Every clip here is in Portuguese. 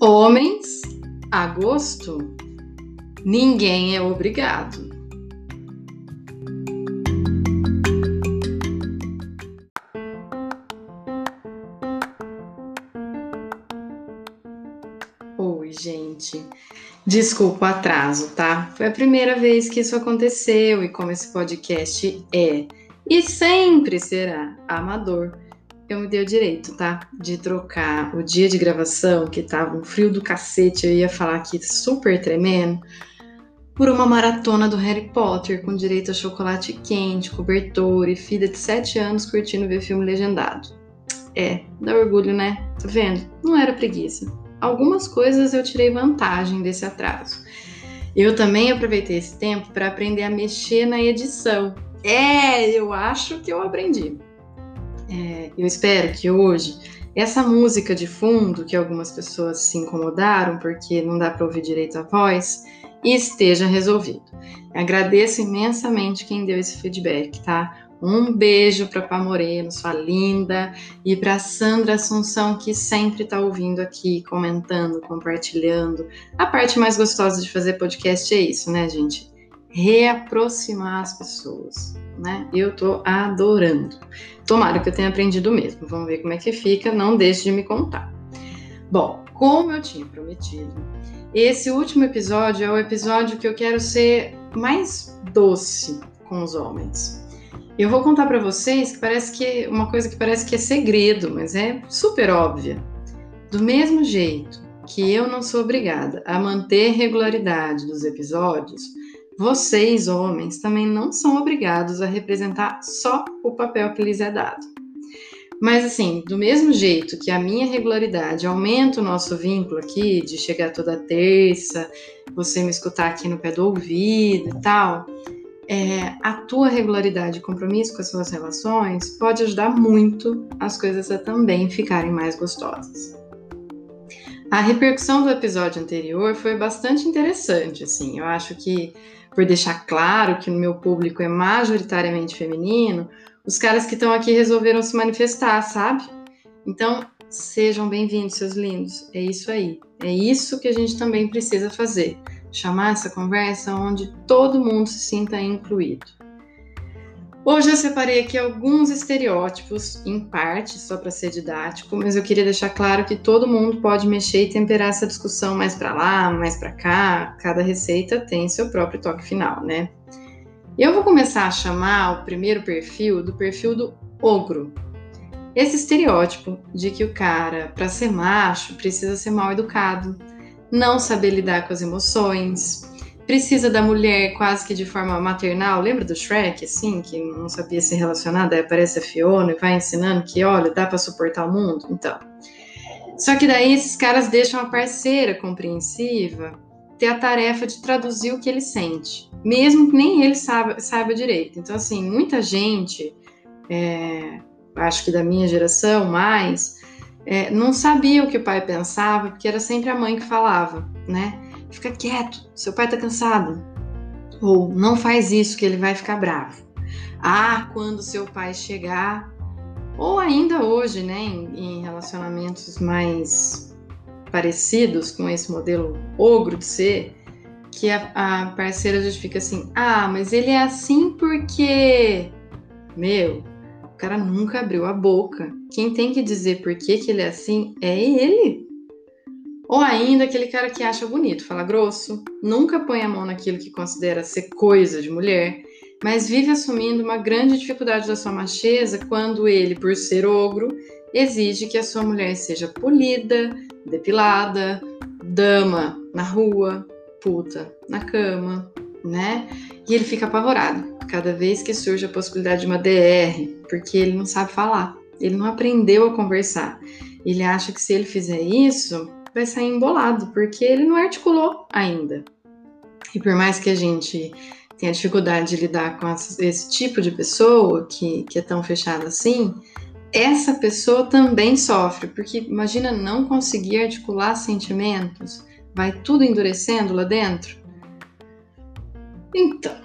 Homens, agosto, ninguém é obrigado. Oi, gente. Desculpa o atraso, tá? Foi a primeira vez que isso aconteceu e como esse podcast é e sempre será amador eu me dei o direito, tá? De trocar o dia de gravação, que tava um frio do cacete, eu ia falar aqui super tremendo, por uma maratona do Harry Potter, com direito a chocolate quente, cobertor e filha de 7 anos curtindo ver filme legendado. É, dá orgulho, né? Tá vendo? Não era preguiça. Algumas coisas eu tirei vantagem desse atraso. Eu também aproveitei esse tempo para aprender a mexer na edição. É, eu acho que eu aprendi. É, eu espero que hoje essa música de fundo, que algumas pessoas se incomodaram porque não dá para ouvir direito a voz, esteja resolvido. agradeço imensamente quem deu esse feedback, tá? Um beijo para Pá Moreno, sua linda, e para Sandra Assunção, que sempre está ouvindo aqui, comentando, compartilhando. A parte mais gostosa de fazer podcast é isso, né, gente? Reaproximar as pessoas né? Eu tô adorando. Tomara que eu tenha aprendido mesmo. Vamos ver como é que fica. Não deixe de me contar. Bom, como eu tinha prometido, esse último episódio é o episódio que eu quero ser mais doce com os homens. Eu vou contar para vocês que parece que uma coisa que parece que é segredo, mas é super óbvia. Do mesmo jeito que eu não sou obrigada a manter regularidade dos episódios, vocês, homens, também não são obrigados a representar só o papel que lhes é dado. Mas assim, do mesmo jeito que a minha regularidade aumenta o nosso vínculo aqui, de chegar toda terça, você me escutar aqui no pé do ouvido e tal, é, a tua regularidade e compromisso com as suas relações pode ajudar muito as coisas a também ficarem mais gostosas. A repercussão do episódio anterior foi bastante interessante, assim. Eu acho que por deixar claro que o meu público é majoritariamente feminino, os caras que estão aqui resolveram se manifestar, sabe? Então, sejam bem-vindos, seus lindos. É isso aí. É isso que a gente também precisa fazer. Chamar essa conversa onde todo mundo se sinta incluído. Hoje eu separei aqui alguns estereótipos, em parte, só para ser didático, mas eu queria deixar claro que todo mundo pode mexer e temperar essa discussão mais para lá, mais para cá. Cada receita tem seu próprio toque final, né? Eu vou começar a chamar o primeiro perfil do perfil do ogro. Esse estereótipo de que o cara, para ser macho, precisa ser mal educado, não saber lidar com as emoções, precisa da mulher quase que de forma maternal. Lembra do Shrek, assim, que não sabia se relacionar, daí aparece a Fiona e vai ensinando que, olha, dá para suportar o mundo? Então. Só que daí esses caras deixam a parceira compreensiva ter a tarefa de traduzir o que ele sente, mesmo que nem ele saiba, saiba direito. Então, assim, muita gente, é, acho que da minha geração mais, é, não sabia o que o pai pensava, porque era sempre a mãe que falava, né? Fica quieto, seu pai tá cansado. Ou não faz isso que ele vai ficar bravo. Ah, quando seu pai chegar, ou ainda hoje, né, em, em relacionamentos mais parecidos com esse modelo ogro de ser, que a, a parceira justifica assim: ah, mas ele é assim porque. Meu, o cara nunca abriu a boca. Quem tem que dizer por que, que ele é assim é ele. Ou ainda aquele cara que acha bonito, fala grosso, nunca põe a mão naquilo que considera ser coisa de mulher, mas vive assumindo uma grande dificuldade da sua macheza quando ele, por ser ogro, exige que a sua mulher seja polida, depilada, dama na rua, puta na cama, né? E ele fica apavorado cada vez que surge a possibilidade de uma DR, porque ele não sabe falar, ele não aprendeu a conversar. Ele acha que se ele fizer isso, vai sair embolado, porque ele não articulou ainda. E por mais que a gente tenha dificuldade de lidar com esse tipo de pessoa que, que é tão fechada assim, essa pessoa também sofre, porque imagina não conseguir articular sentimentos, vai tudo endurecendo lá dentro. Então,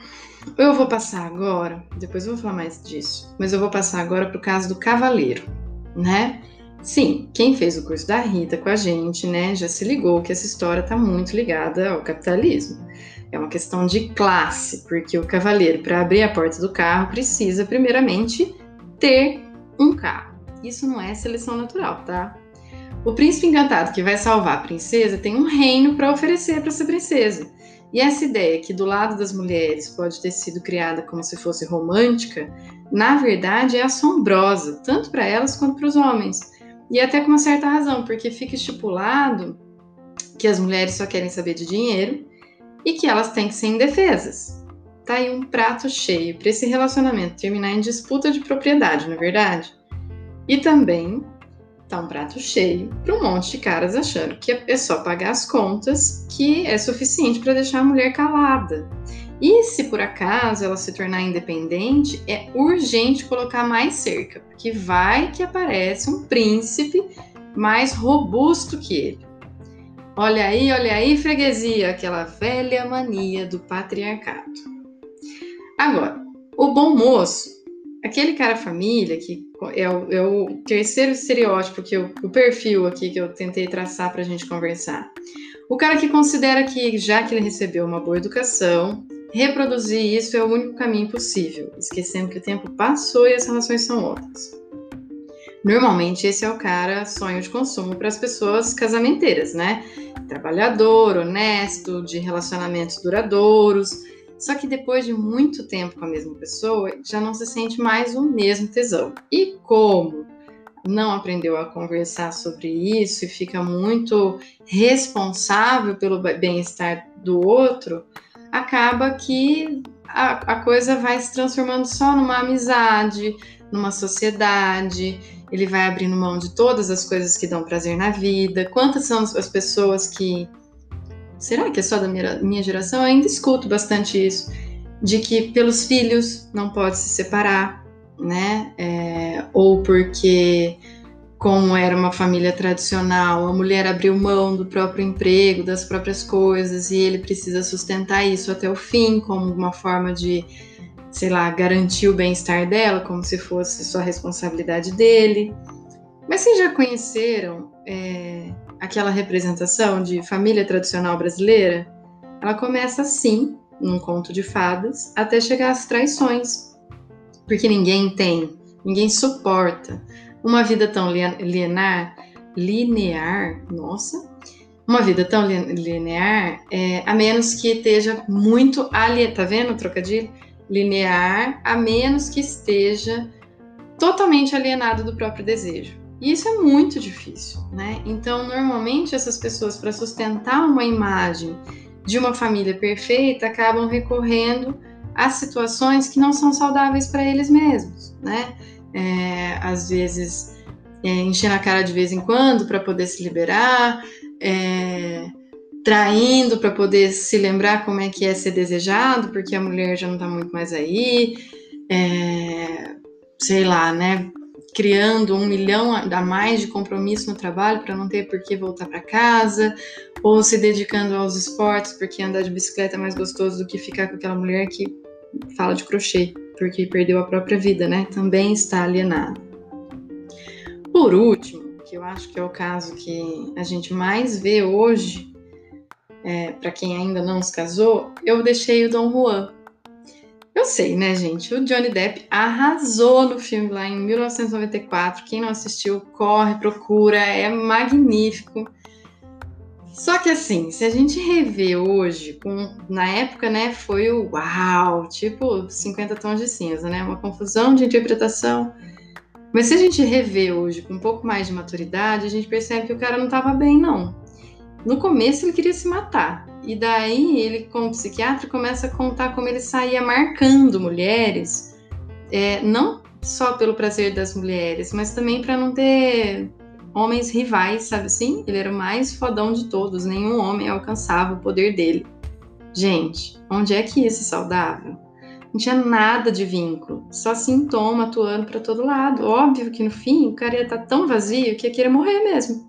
eu vou passar agora, depois eu vou falar mais disso, mas eu vou passar agora para o caso do cavaleiro, né? Sim, quem fez o curso da Rita com a gente, né, já se ligou que essa história está muito ligada ao capitalismo. É uma questão de classe, porque o cavaleiro, para abrir a porta do carro, precisa primeiramente ter um carro. Isso não é seleção natural, tá? O príncipe encantado que vai salvar a princesa tem um reino para oferecer para essa princesa. E essa ideia que do lado das mulheres pode ter sido criada como se fosse romântica, na verdade é assombrosa, tanto para elas quanto para os homens. E até com uma certa razão, porque fica estipulado que as mulheres só querem saber de dinheiro e que elas têm que ser indefesas. Tá aí um prato cheio para esse relacionamento terminar em disputa de propriedade, não é verdade? E também tá um prato cheio para um monte de caras achando que é só pagar as contas que é suficiente para deixar a mulher calada. E se por acaso ela se tornar independente, é urgente colocar mais cerca, porque vai que aparece um príncipe mais robusto que ele. Olha aí, olha aí, freguesia, aquela velha mania do patriarcado. Agora, o bom moço, aquele cara família que é o, é o terceiro estereótipo que eu, o perfil aqui que eu tentei traçar para a gente conversar. O cara que considera que já que ele recebeu uma boa educação, reproduzir isso é o único caminho possível, esquecendo que o tempo passou e as relações são outras. Normalmente esse é o cara sonho de consumo para as pessoas casamenteiras, né? Trabalhador, honesto, de relacionamentos duradouros. Só que depois de muito tempo com a mesma pessoa, já não se sente mais o mesmo tesão. E como não aprendeu a conversar sobre isso e fica muito responsável pelo bem-estar do outro, acaba que a, a coisa vai se transformando só numa amizade, numa sociedade, ele vai abrindo mão de todas as coisas que dão prazer na vida. Quantas são as pessoas que. Será que é só da minha, minha geração? Eu ainda escuto bastante isso. De que pelos filhos não pode se separar, né? É, ou porque como era uma família tradicional, a mulher abriu mão do próprio emprego, das próprias coisas, e ele precisa sustentar isso até o fim, como uma forma de, sei lá, garantir o bem-estar dela, como se fosse só responsabilidade dele. Mas vocês já conheceram é, aquela representação de família tradicional brasileira? Ela começa assim, num conto de fadas, até chegar às traições. Porque ninguém tem, ninguém suporta uma vida tão linear, linear, nossa, uma vida tão linear, é, a menos que esteja muito alienado, tá vendo trocadilho? Linear, a menos que esteja totalmente alienado do próprio desejo. E isso é muito difícil, né? Então, normalmente essas pessoas para sustentar uma imagem de uma família perfeita acabam recorrendo a situações que não são saudáveis para eles mesmos, né? É, às vezes é, enchendo a cara de vez em quando para poder se liberar, é, traindo para poder se lembrar como é que é ser desejado, porque a mulher já não está muito mais aí, é, sei lá, né? Criando um milhão a mais de compromisso no trabalho para não ter por que voltar para casa, ou se dedicando aos esportes, porque andar de bicicleta é mais gostoso do que ficar com aquela mulher que fala de crochê porque perdeu a própria vida, né? Também está alienado. Por último, que eu acho que é o caso que a gente mais vê hoje, é, para quem ainda não se casou, eu deixei o Dom Juan. Eu sei, né, gente? O Johnny Depp arrasou no filme lá em 1994. Quem não assistiu, corre, procura, é magnífico. Só que assim, se a gente rever hoje, com, na época, né, foi o uau, tipo 50 tons de cinza, né? Uma confusão de interpretação. Mas se a gente rever hoje com um pouco mais de maturidade, a gente percebe que o cara não estava bem, não. No começo ele queria se matar. E daí ele, como psiquiatra, começa a contar como ele saía marcando mulheres, é, não só pelo prazer das mulheres, mas também para não ter homens rivais, sabe assim? Ele era o mais fodão de todos, nenhum homem alcançava o poder dele. Gente, onde é que ia esse saudável? Não tinha nada de vínculo, só sintoma atuando para todo lado. Óbvio que no fim o cara ia estar tá tão vazio que ia querer morrer mesmo.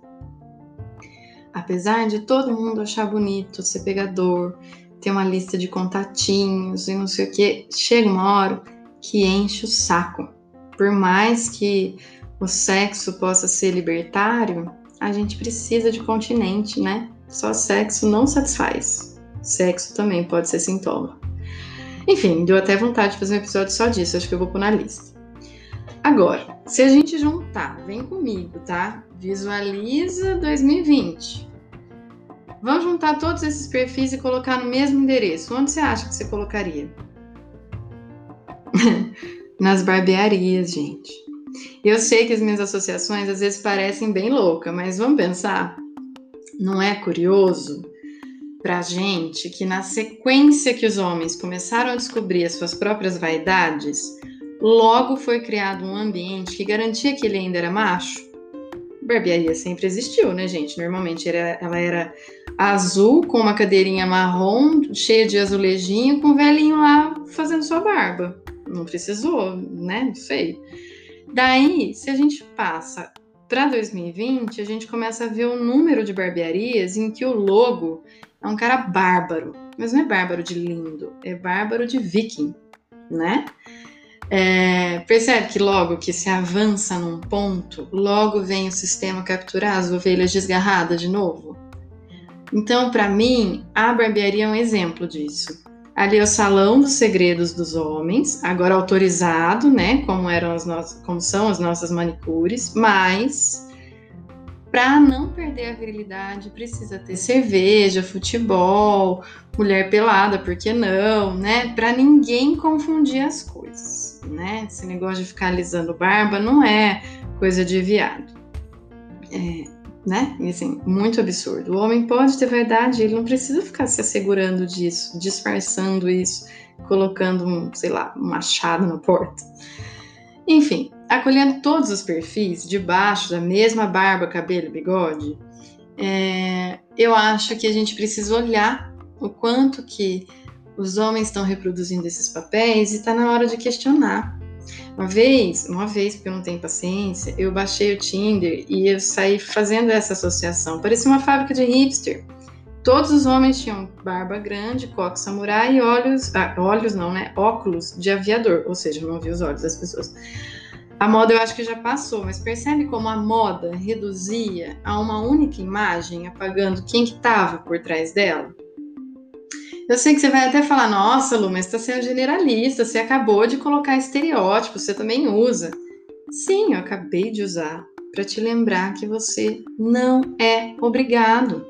Apesar de todo mundo achar bonito ser pegador, ter uma lista de contatinhos e não sei o que, chega uma hora que enche o saco. Por mais que o sexo possa ser libertário, a gente precisa de continente, né? Só sexo não satisfaz. Sexo também pode ser sintoma. Enfim, deu até vontade de fazer um episódio só disso, acho que eu vou pôr na lista. Agora, se a gente juntar, vem comigo, tá? Visualiza 2020. Vamos juntar todos esses perfis e colocar no mesmo endereço. Onde você acha que você colocaria? Nas barbearias, gente. Eu sei que as minhas associações às vezes parecem bem loucas, mas vamos pensar. Não é curioso para gente que na sequência que os homens começaram a descobrir as suas próprias vaidades, logo foi criado um ambiente que garantia que ele ainda era macho? Barbearia sempre existiu, né, gente? Normalmente era, ela era azul com uma cadeirinha marrom, cheia de azulejinho, com um velhinho lá fazendo sua barba. Não precisou, né? Não sei. Daí, se a gente passa para 2020, a gente começa a ver o número de barbearias em que o logo é um cara bárbaro. Mas não é bárbaro de lindo, é bárbaro de viking, né? É, percebe que logo que se avança num ponto, logo vem o sistema capturar as ovelhas desgarradas de novo? Então, para mim, a barbearia é um exemplo disso. Ali é o salão dos segredos dos homens, agora autorizado, né? Como eram as nossas, como são as nossas manicures, mas para não perder a virilidade, precisa ter cerveja, futebol, mulher pelada, por que não, né? Para ninguém confundir as coisas, né? Esse negócio de ficar alisando barba não é coisa de viado. É, né? Assim, muito absurdo. O homem pode ter verdade, ele não precisa ficar se assegurando disso, disfarçando isso, colocando um, sei lá, um machado na porta. Enfim, acolhendo todos os perfis debaixo da mesma barba, cabelo, bigode, é, eu acho que a gente precisa olhar o quanto que os homens estão reproduzindo esses papéis e está na hora de questionar. Uma vez, uma vez, porque eu não tenho paciência, eu baixei o Tinder e eu saí fazendo essa associação. Parecia uma fábrica de hipster. Todos os homens tinham barba grande, coque samurai e olhos, ah, olhos não, né? Óculos de aviador, ou seja, não vi os olhos das pessoas. A moda eu acho que já passou, mas percebe como a moda reduzia a uma única imagem, apagando quem que estava por trás dela? Eu sei que você vai até falar, nossa, Lu, mas está sendo generalista, você acabou de colocar estereótipo, você também usa. Sim, eu acabei de usar para te lembrar que você não é obrigado.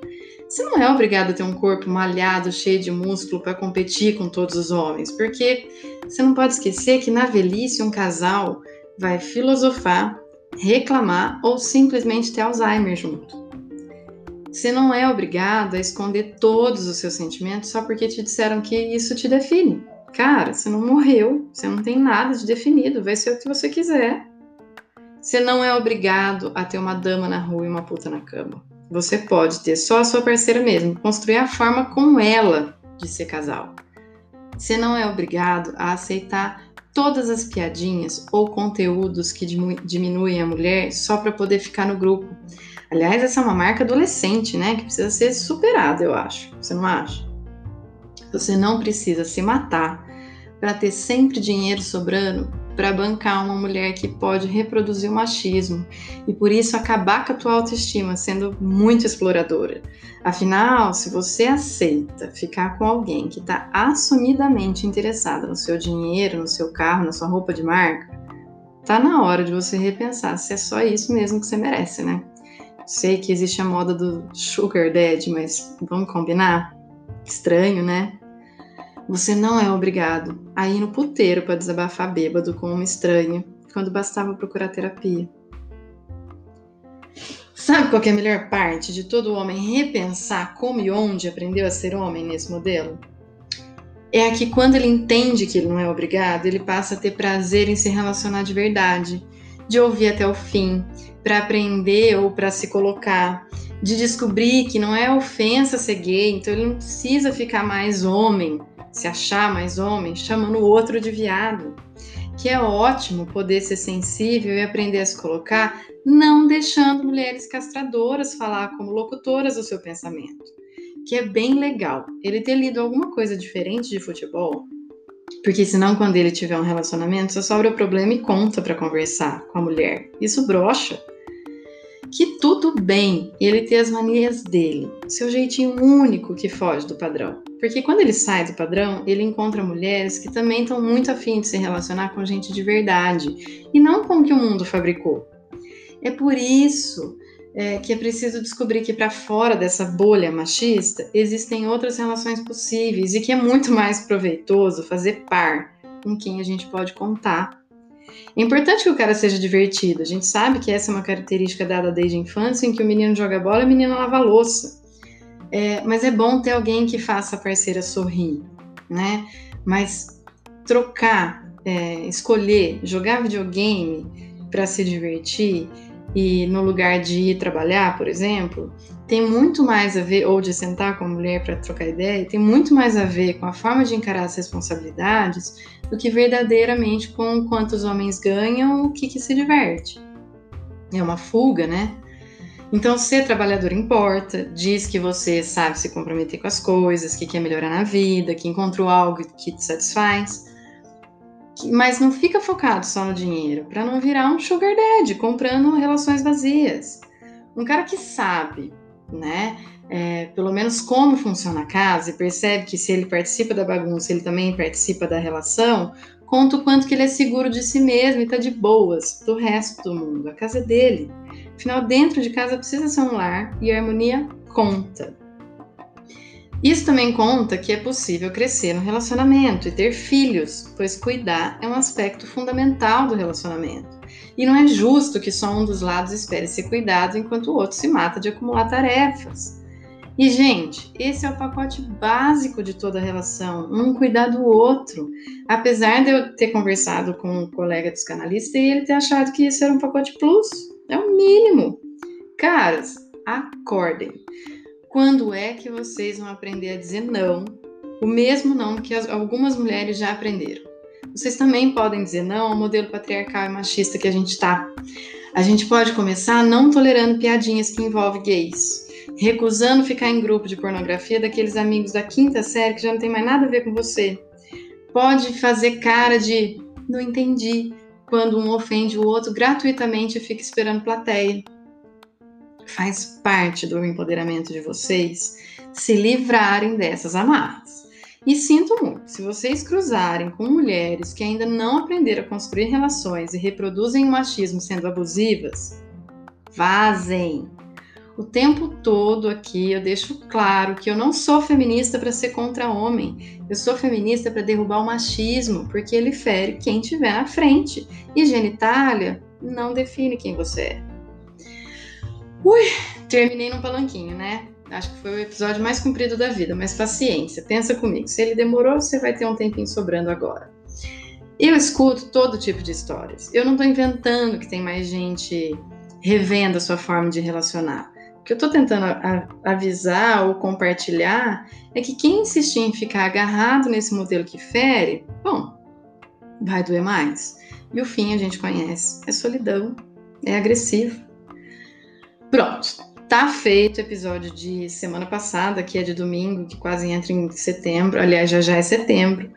Você não é obrigado a ter um corpo malhado, cheio de músculo para competir com todos os homens, porque você não pode esquecer que na velhice um casal vai filosofar, reclamar ou simplesmente ter Alzheimer junto. Você não é obrigado a esconder todos os seus sentimentos só porque te disseram que isso te define. Cara, você não morreu, você não tem nada de definido, vai ser o que você quiser. Você não é obrigado a ter uma dama na rua e uma puta na cama. Você pode ter só a sua parceira mesmo, construir a forma com ela de ser casal. Você não é obrigado a aceitar todas as piadinhas ou conteúdos que diminuem a mulher só para poder ficar no grupo. Aliás, essa é uma marca adolescente, né? Que precisa ser superada, eu acho. Você não acha? Você não precisa se matar para ter sempre dinheiro sobrando para bancar uma mulher que pode reproduzir o machismo e por isso acabar com a tua autoestima sendo muito exploradora. Afinal, se você aceita ficar com alguém que está assumidamente interessada no seu dinheiro, no seu carro, na sua roupa de marca, tá na hora de você repensar se é só isso mesmo que você merece, né? Sei que existe a moda do sugar daddy, mas vamos combinar? Estranho, né? Você não é obrigado a ir no puteiro para desabafar bêbado com um estranho, quando bastava procurar terapia. Sabe qual é a melhor parte de todo homem repensar como e onde aprendeu a ser homem nesse modelo? É que quando ele entende que ele não é obrigado, ele passa a ter prazer em se relacionar de verdade de ouvir até o fim, para aprender ou para se colocar, de descobrir que não é ofensa ser gay, então ele não precisa ficar mais homem, se achar mais homem, chamando o outro de viado. Que é ótimo poder ser sensível e aprender a se colocar, não deixando mulheres castradoras falar como locutoras do seu pensamento. Que é bem legal ele ter lido alguma coisa diferente de futebol, porque senão, quando ele tiver um relacionamento, só sobra o problema e conta para conversar com a mulher. Isso brocha. Que tudo bem ele ter as manias dele, seu jeitinho único que foge do padrão. Porque quando ele sai do padrão, ele encontra mulheres que também estão muito afim de se relacionar com gente de verdade e não com o que o mundo fabricou. É por isso é, que é preciso descobrir que para fora dessa bolha machista existem outras relações possíveis e que é muito mais proveitoso fazer par com quem a gente pode contar. É importante que o cara seja divertido. A gente sabe que essa é uma característica dada desde a infância, em que o menino joga bola e o menino lava louça. É, mas é bom ter alguém que faça a parceira sorrir, né? Mas trocar, é, escolher, jogar videogame para se divertir e no lugar de ir trabalhar, por exemplo, tem muito mais a ver, ou de sentar com a mulher para trocar ideia, tem muito mais a ver com a forma de encarar as responsabilidades do que verdadeiramente com quantos homens ganham, o que, que se diverte. É uma fuga, né? Então, ser trabalhador importa, diz que você sabe se comprometer com as coisas, que quer melhorar na vida, que encontrou algo que te satisfaz mas não fica focado só no dinheiro, para não virar um sugar daddy comprando relações vazias. Um cara que sabe, né, é, pelo menos como funciona a casa e percebe que se ele participa da bagunça, ele também participa da relação, conta o quanto que ele é seguro de si mesmo e tá de boas do resto do mundo. A casa é dele. Afinal, dentro de casa precisa ser um lar e a harmonia conta. Isso também conta que é possível crescer no relacionamento e ter filhos, pois cuidar é um aspecto fundamental do relacionamento. E não é justo que só um dos lados espere ser cuidado enquanto o outro se mata de acumular tarefas. E, gente, esse é o pacote básico de toda relação, um cuidar do outro. Apesar de eu ter conversado com um colega dos canalistas e ele ter achado que isso era um pacote plus, é o mínimo. Caras, acordem. Quando é que vocês vão aprender a dizer não? O mesmo não que as, algumas mulheres já aprenderam. Vocês também podem dizer não ao modelo patriarcal e machista que a gente está. A gente pode começar não tolerando piadinhas que envolvem gays, recusando ficar em grupo de pornografia daqueles amigos da quinta série que já não tem mais nada a ver com você. Pode fazer cara de não entendi quando um ofende o outro gratuitamente e fica esperando plateia faz parte do empoderamento de vocês se livrarem dessas amarras. E sinto muito, se vocês cruzarem com mulheres que ainda não aprenderam a construir relações e reproduzem o machismo sendo abusivas, vazem. O tempo todo aqui eu deixo claro que eu não sou feminista para ser contra homem. Eu sou feminista para derrubar o machismo, porque ele fere quem estiver na frente. E genitália não define quem você é. Ui, terminei num palanquinho, né? Acho que foi o episódio mais comprido da vida, mas paciência, pensa comigo. Se ele demorou, você vai ter um tempinho sobrando agora. Eu escuto todo tipo de histórias. Eu não estou inventando que tem mais gente revendo a sua forma de relacionar. O que eu estou tentando avisar ou compartilhar é que quem insistir em ficar agarrado nesse modelo que fere, bom, vai doer mais. E o fim a gente conhece: é solidão, é agressivo. Pronto, tá feito o episódio de semana passada, que é de domingo, que quase entra em setembro. Aliás, já já é setembro.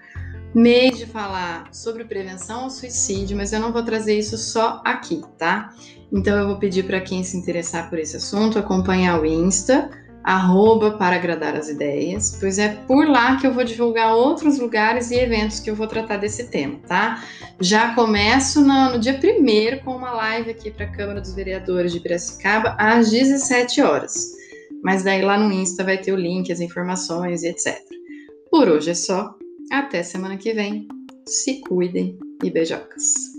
Mês de falar sobre prevenção ao suicídio, mas eu não vou trazer isso só aqui, tá? Então eu vou pedir para quem se interessar por esse assunto acompanhar o Insta arroba para agradar as ideias, pois é por lá que eu vou divulgar outros lugares e eventos que eu vou tratar desse tema, tá? Já começo no, no dia primeiro com uma live aqui para a Câmara dos Vereadores de Piracicaba às 17 horas. Mas daí lá no Insta vai ter o link, as informações e etc. Por hoje é só. Até semana que vem. Se cuidem e beijocas.